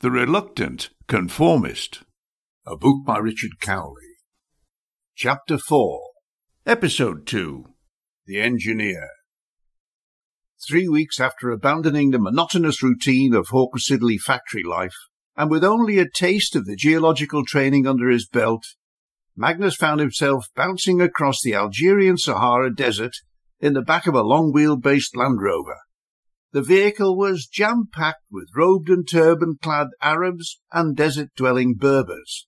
The Reluctant Conformist. A book by Richard Cowley. Chapter 4. Episode 2. The Engineer. Three weeks after abandoning the monotonous routine of Hawker Siddeley factory life, and with only a taste of the geological training under his belt, Magnus found himself bouncing across the Algerian Sahara Desert in the back of a long wheel-based Land Rover. The vehicle was jam-packed with robed and turban-clad Arabs and desert-dwelling Berbers.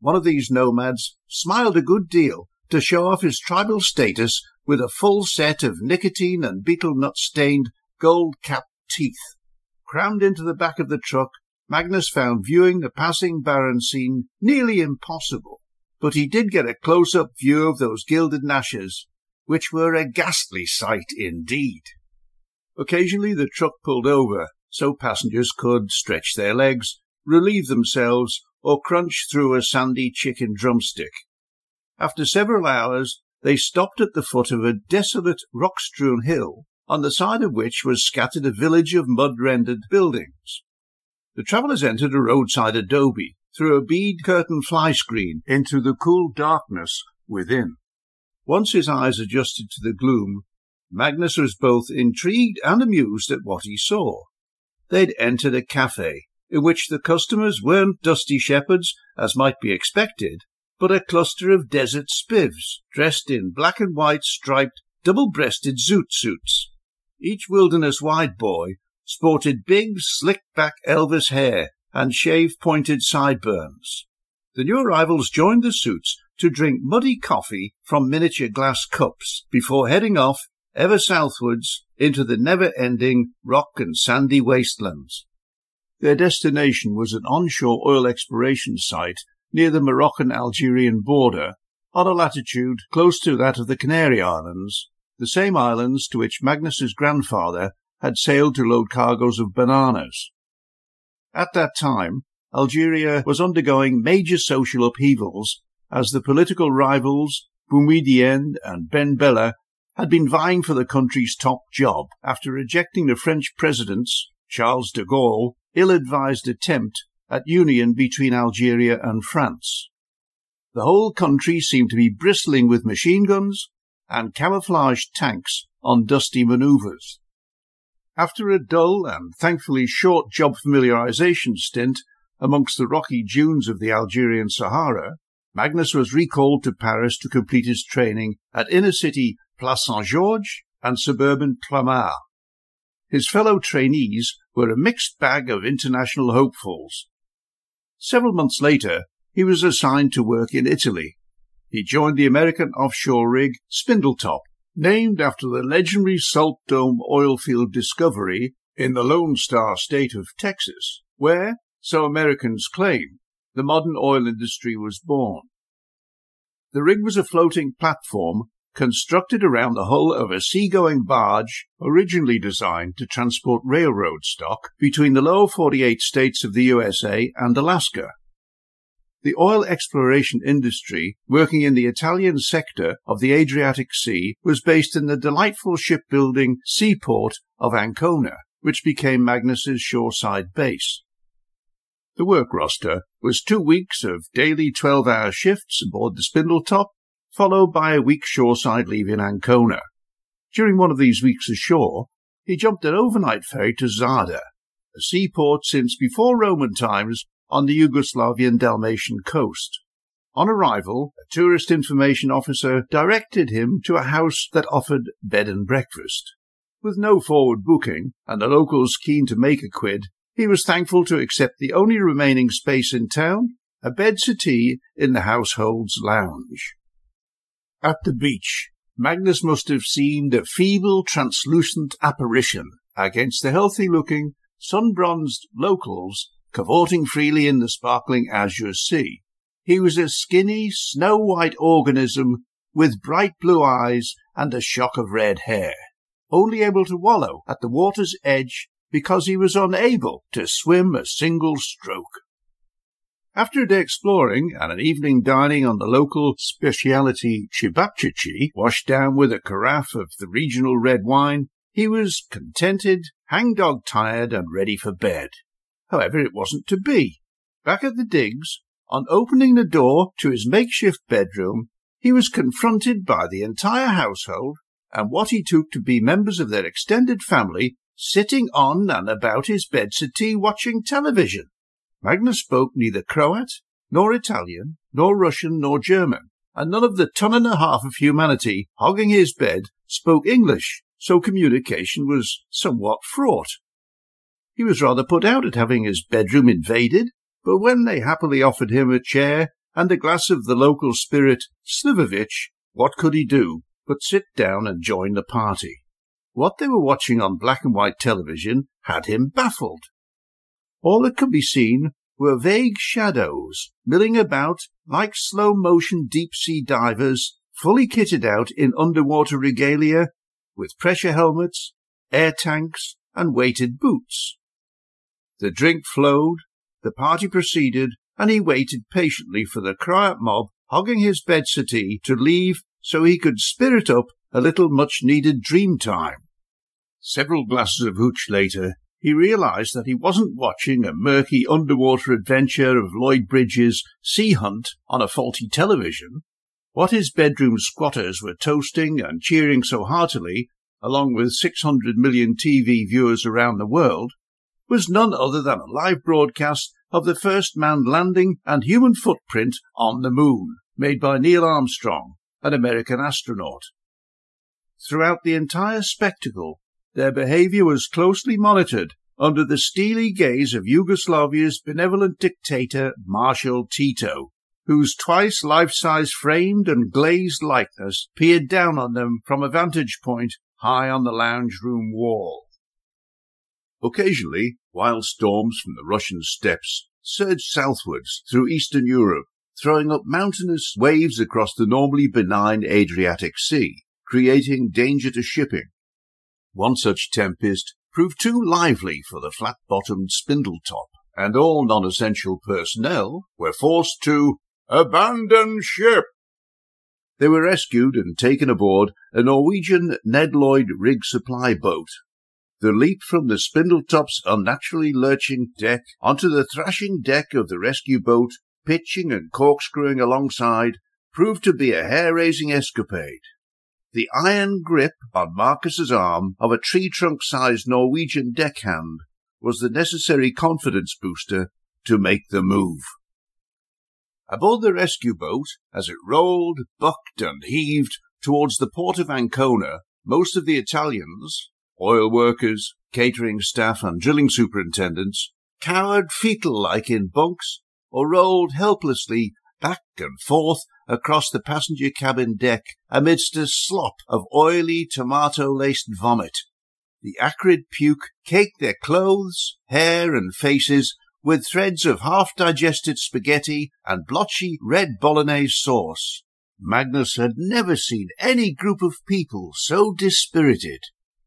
One of these nomads smiled a good deal to show off his tribal status with a full set of nicotine and betel nut-stained gold-capped teeth. Crammed into the back of the truck, Magnus found viewing the passing barren scene nearly impossible, but he did get a close-up view of those gilded gnashes, which were a ghastly sight indeed. Occasionally the truck pulled over so passengers could stretch their legs, relieve themselves, or crunch through a sandy chicken drumstick. After several hours, they stopped at the foot of a desolate rock-strewn hill, on the side of which was scattered a village of mud-rendered buildings. The travellers entered a roadside adobe through a bead-curtain fly screen into the cool darkness within. Once his eyes adjusted to the gloom, Magnus was both intrigued and amused at what he saw. They'd entered a cafe, in which the customers weren't dusty shepherds, as might be expected, but a cluster of desert spivs, dressed in black and white striped, double-breasted zoot suits. Each wilderness-wide boy sported big, slick-back Elvis hair and shave-pointed sideburns. The new arrivals joined the suits to drink muddy coffee from miniature glass cups before heading off ever southwards into the never-ending rock and sandy wastelands. Their destination was an onshore oil exploration site near the Moroccan-Algerian border on a latitude close to that of the Canary Islands, the same islands to which Magnus's grandfather had sailed to load cargoes of bananas. At that time, Algeria was undergoing major social upheavals as the political rivals Boumedienne and Ben Bella had been vying for the country's top job after rejecting the French president's, Charles de Gaulle, ill-advised attempt at union between Algeria and France. The whole country seemed to be bristling with machine guns and camouflaged tanks on dusty manoeuvres. After a dull and thankfully short job familiarization stint amongst the rocky dunes of the Algerian Sahara, Magnus was recalled to Paris to complete his training at inner city Place Saint Georges, and suburban Clamart. His fellow trainees were a mixed bag of international hopefuls. Several months later, he was assigned to work in Italy. He joined the American offshore rig Spindletop, named after the legendary Salt Dome oil field discovery in the Lone Star state of Texas, where, so Americans claim, the modern oil industry was born. The rig was a floating platform constructed around the hull of a seagoing barge originally designed to transport railroad stock between the lower 48 states of the USA and Alaska. The oil exploration industry working in the Italian sector of the Adriatic Sea was based in the delightful shipbuilding seaport of Ancona, which became Magnus's shoreside base. The work roster was two weeks of daily 12 hour shifts aboard the Spindletop followed by a week shoreside leave in Ancona. During one of these weeks ashore, he jumped an overnight ferry to Zadar, a seaport since before Roman times on the Yugoslavian Dalmatian coast. On arrival, a tourist information officer directed him to a house that offered bed and breakfast. With no forward booking, and the locals keen to make a quid, he was thankful to accept the only remaining space in town, a bed settee in the household's lounge. At the beach, Magnus must have seemed a feeble, translucent apparition against the healthy-looking, sun-bronzed locals cavorting freely in the sparkling azure sea. He was a skinny, snow-white organism with bright blue eyes and a shock of red hair, only able to wallow at the water's edge because he was unable to swim a single stroke. After a day exploring and an evening dining on the local speciality ćevapčići, washed down with a carafe of the regional red wine, he was contented, hangdog tired, and ready for bed. However, it wasn't to be. Back at the digs, on opening the door to his makeshift bedroom, he was confronted by the entire household and what he took to be members of their extended family sitting on and about his bed settee watching television. Magnus spoke neither Croat, nor Italian, nor Russian, nor German, and none of the ton and a half of humanity hogging his bed spoke English, so communication was somewhat fraught. He was rather put out at having his bedroom invaded, but when they happily offered him a chair and a glass of the local spirit, Slivovitch, what could he do but sit down and join the party? What they were watching on black and white television had him baffled. All that could be seen were vague shadows milling about like slow motion deep sea divers, fully kitted out in underwater regalia, with pressure helmets, air tanks, and weighted boots. The drink flowed, the party proceeded, and he waited patiently for the Croat mob hogging his bed settee to leave so he could spirit up a little much needed dream time. Several glasses of hooch later, he realized that he wasn't watching a murky underwater adventure of Lloyd Bridges' Sea Hunt on a faulty television. What his bedroom squatters were toasting and cheering so heartily, along with 600 million TV viewers around the world, was none other than a live broadcast of the first manned landing and human footprint on the moon, made by Neil Armstrong, an American astronaut. Throughout the entire spectacle, their behavior was closely monitored under the steely gaze of Yugoslavia's benevolent dictator Marshal Tito, whose twice life-size framed and glazed likeness peered down on them from a vantage point high on the lounge room wall. Occasionally, wild storms from the Russian steppes surged southwards through Eastern Europe, throwing up mountainous waves across the normally benign Adriatic Sea, creating danger to shipping. One such tempest proved too lively for the flat-bottomed Spindletop, and all non-essential personnel were forced to abandon ship. They were rescued and taken aboard a Norwegian Nedlloyd rig supply boat the leap from the Spindletop's unnaturally lurching deck onto the thrashing deck of the rescue boat, pitching and corkscrewing alongside, proved to be a hair-raising escapade. The iron grip on Marcus's arm of a tree-trunk-sized Norwegian deckhand was the necessary confidence booster to make the move. Aboard the rescue boat, as it rolled, bucked, and heaved towards the port of Ancona, most of the Italians, oil workers, catering staff, and drilling superintendents cowered fetal like in bunks or rolled helplessly back and forth across the passenger cabin deck amidst a slop of oily tomato laced vomit. The acrid puke caked their clothes, hair, and faces with threads of half digested spaghetti and blotchy red bolognese sauce. Magnus had never seen any group of people so dispirited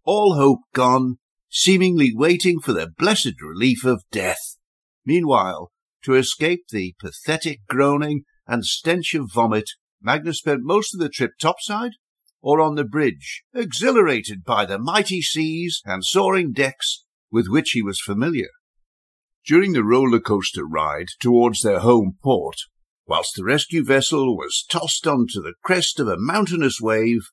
all hope gone, seemingly waiting for the blessed relief of death. Meanwhile, to escape the pathetic groaning and stench of vomit, Magnus spent most of the trip topside or on the bridge, exhilarated by the mighty seas and soaring decks with which he was familiar. During the roller coaster ride towards their home port, whilst the rescue vessel was tossed onto the crest of a mountainous wave,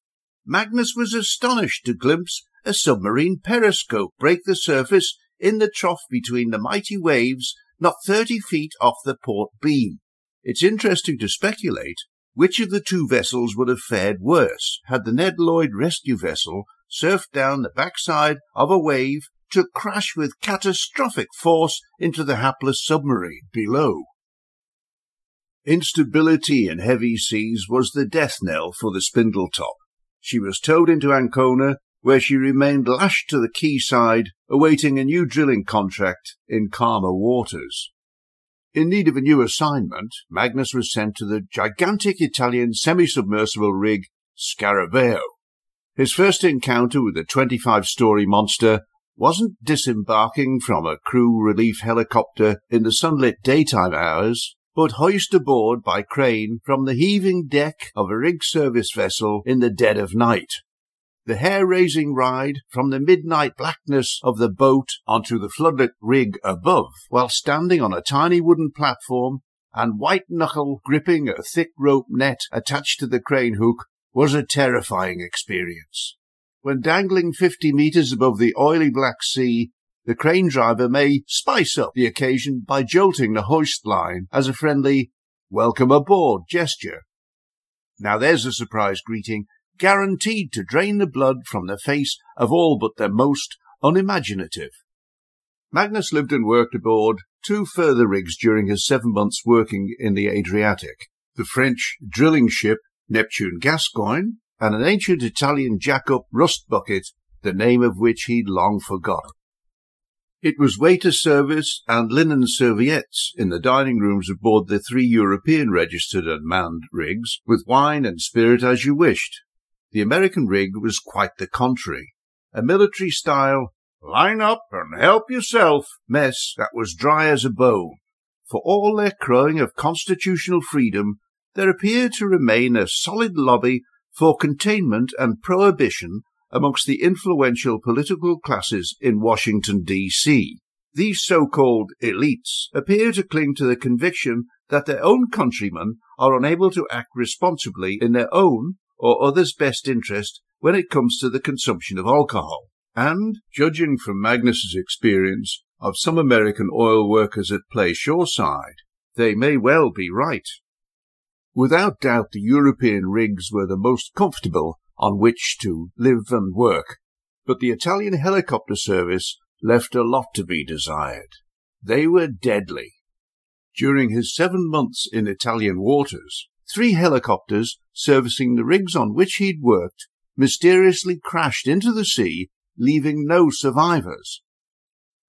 Magnus was astonished to glimpse a submarine periscope break the surface in the trough between the mighty waves not thirty feet off the port beam. It's interesting to speculate which of the two vessels would have fared worse had the Nedlloyd rescue vessel surfed down the backside of a wave to crash with catastrophic force into the hapless submarine below. Instability in heavy seas was the death knell for the Spindletop. She was towed into Ancona where she remained lashed to the quayside, awaiting a new drilling contract in calmer waters. In need of a new assignment, Magnus was sent to the gigantic Italian semi-submersible rig Scarabeo. His first encounter with the 25-story monster wasn't disembarking from a crew relief helicopter in the sunlit daytime hours, but hoist aboard by crane from the heaving deck of a rig service vessel in the dead of night. The hair-raising ride from the midnight blackness of the boat onto the floodlit rig above, while standing on a tiny wooden platform and white-knuckle gripping a thick rope net attached to the crane hook, was a terrifying experience. When dangling fifty metres above the oily Black Sea, the crane driver may spice up the occasion by jolting the hoist line as a friendly welcome aboard gesture. Now there's a surprise greeting guaranteed to drain the blood from the face of all but the most unimaginative. Magnus lived and worked aboard two further rigs during his seven months working in the Adriatic, the French drilling ship Neptune Gascoigne, and an ancient Italian jack-up rust bucket, the name of which he'd long forgotten. It was waiter service and linen serviettes in the dining rooms aboard the three European registered and manned rigs, with wine and spirit as you wished, the American rig was quite the contrary. A military style, line up and help yourself mess that was dry as a bone. For all their crowing of constitutional freedom, there appeared to remain a solid lobby for containment and prohibition amongst the influential political classes in Washington, D.C. These so-called elites appear to cling to the conviction that their own countrymen are unable to act responsibly in their own or others' best interest when it comes to the consumption of alcohol. And, judging from Magnus's experience of some American oil workers at play shoreside, they may well be right. Without doubt, the European rigs were the most comfortable on which to live and work, but the Italian helicopter service left a lot to be desired. They were deadly. During his seven months in Italian waters, three helicopters servicing the rigs on which he'd worked mysteriously crashed into the sea, leaving no survivors.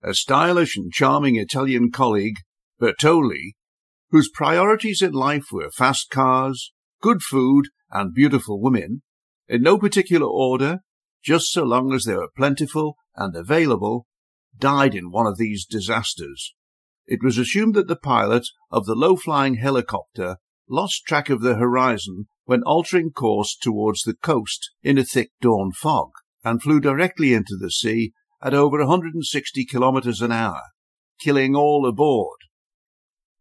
A stylish and charming Italian colleague, Bertoli, whose priorities in life were fast cars, good food, and beautiful women, in no particular order, just so long as they were plentiful and available, died in one of these disasters. It was assumed that the pilot of the low-flying helicopter lost track of the horizon when altering course towards the coast in a thick dawn fog, and flew directly into the sea at over 160 kilometers an hour, killing all aboard.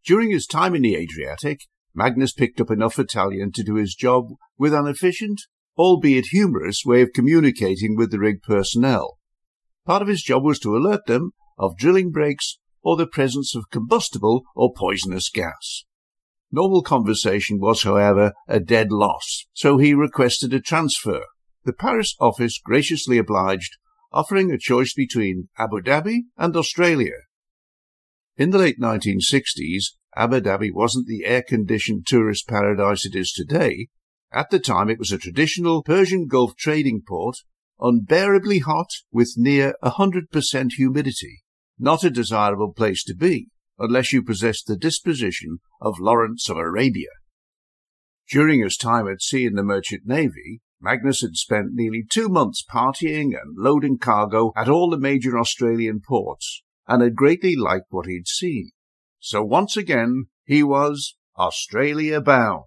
During his time in the Adriatic, Magnus picked up enough Italian to do his job with an efficient, albeit humorous, way of communicating with the rig personnel. Part of his job was to alert them of drilling breaks or the presence of combustible or poisonous gas. Normal conversation was, however, a dead loss, so he requested a transfer. The Paris office graciously obliged, offering a choice between Abu Dhabi and Australia. In the late 1960s, Abu Dhabi wasn't the air-conditioned tourist paradise it is today. At the time, it was a traditional Persian Gulf trading port, unbearably hot with near 100% humidity. Not a desirable place to be unless you possess the disposition of Lawrence of Arabia. During his time at sea in the Merchant Navy, Magnus had spent nearly two months partying and loading cargo at all the major Australian ports, and had greatly liked what he'd seen. So once again, he was Australia bound.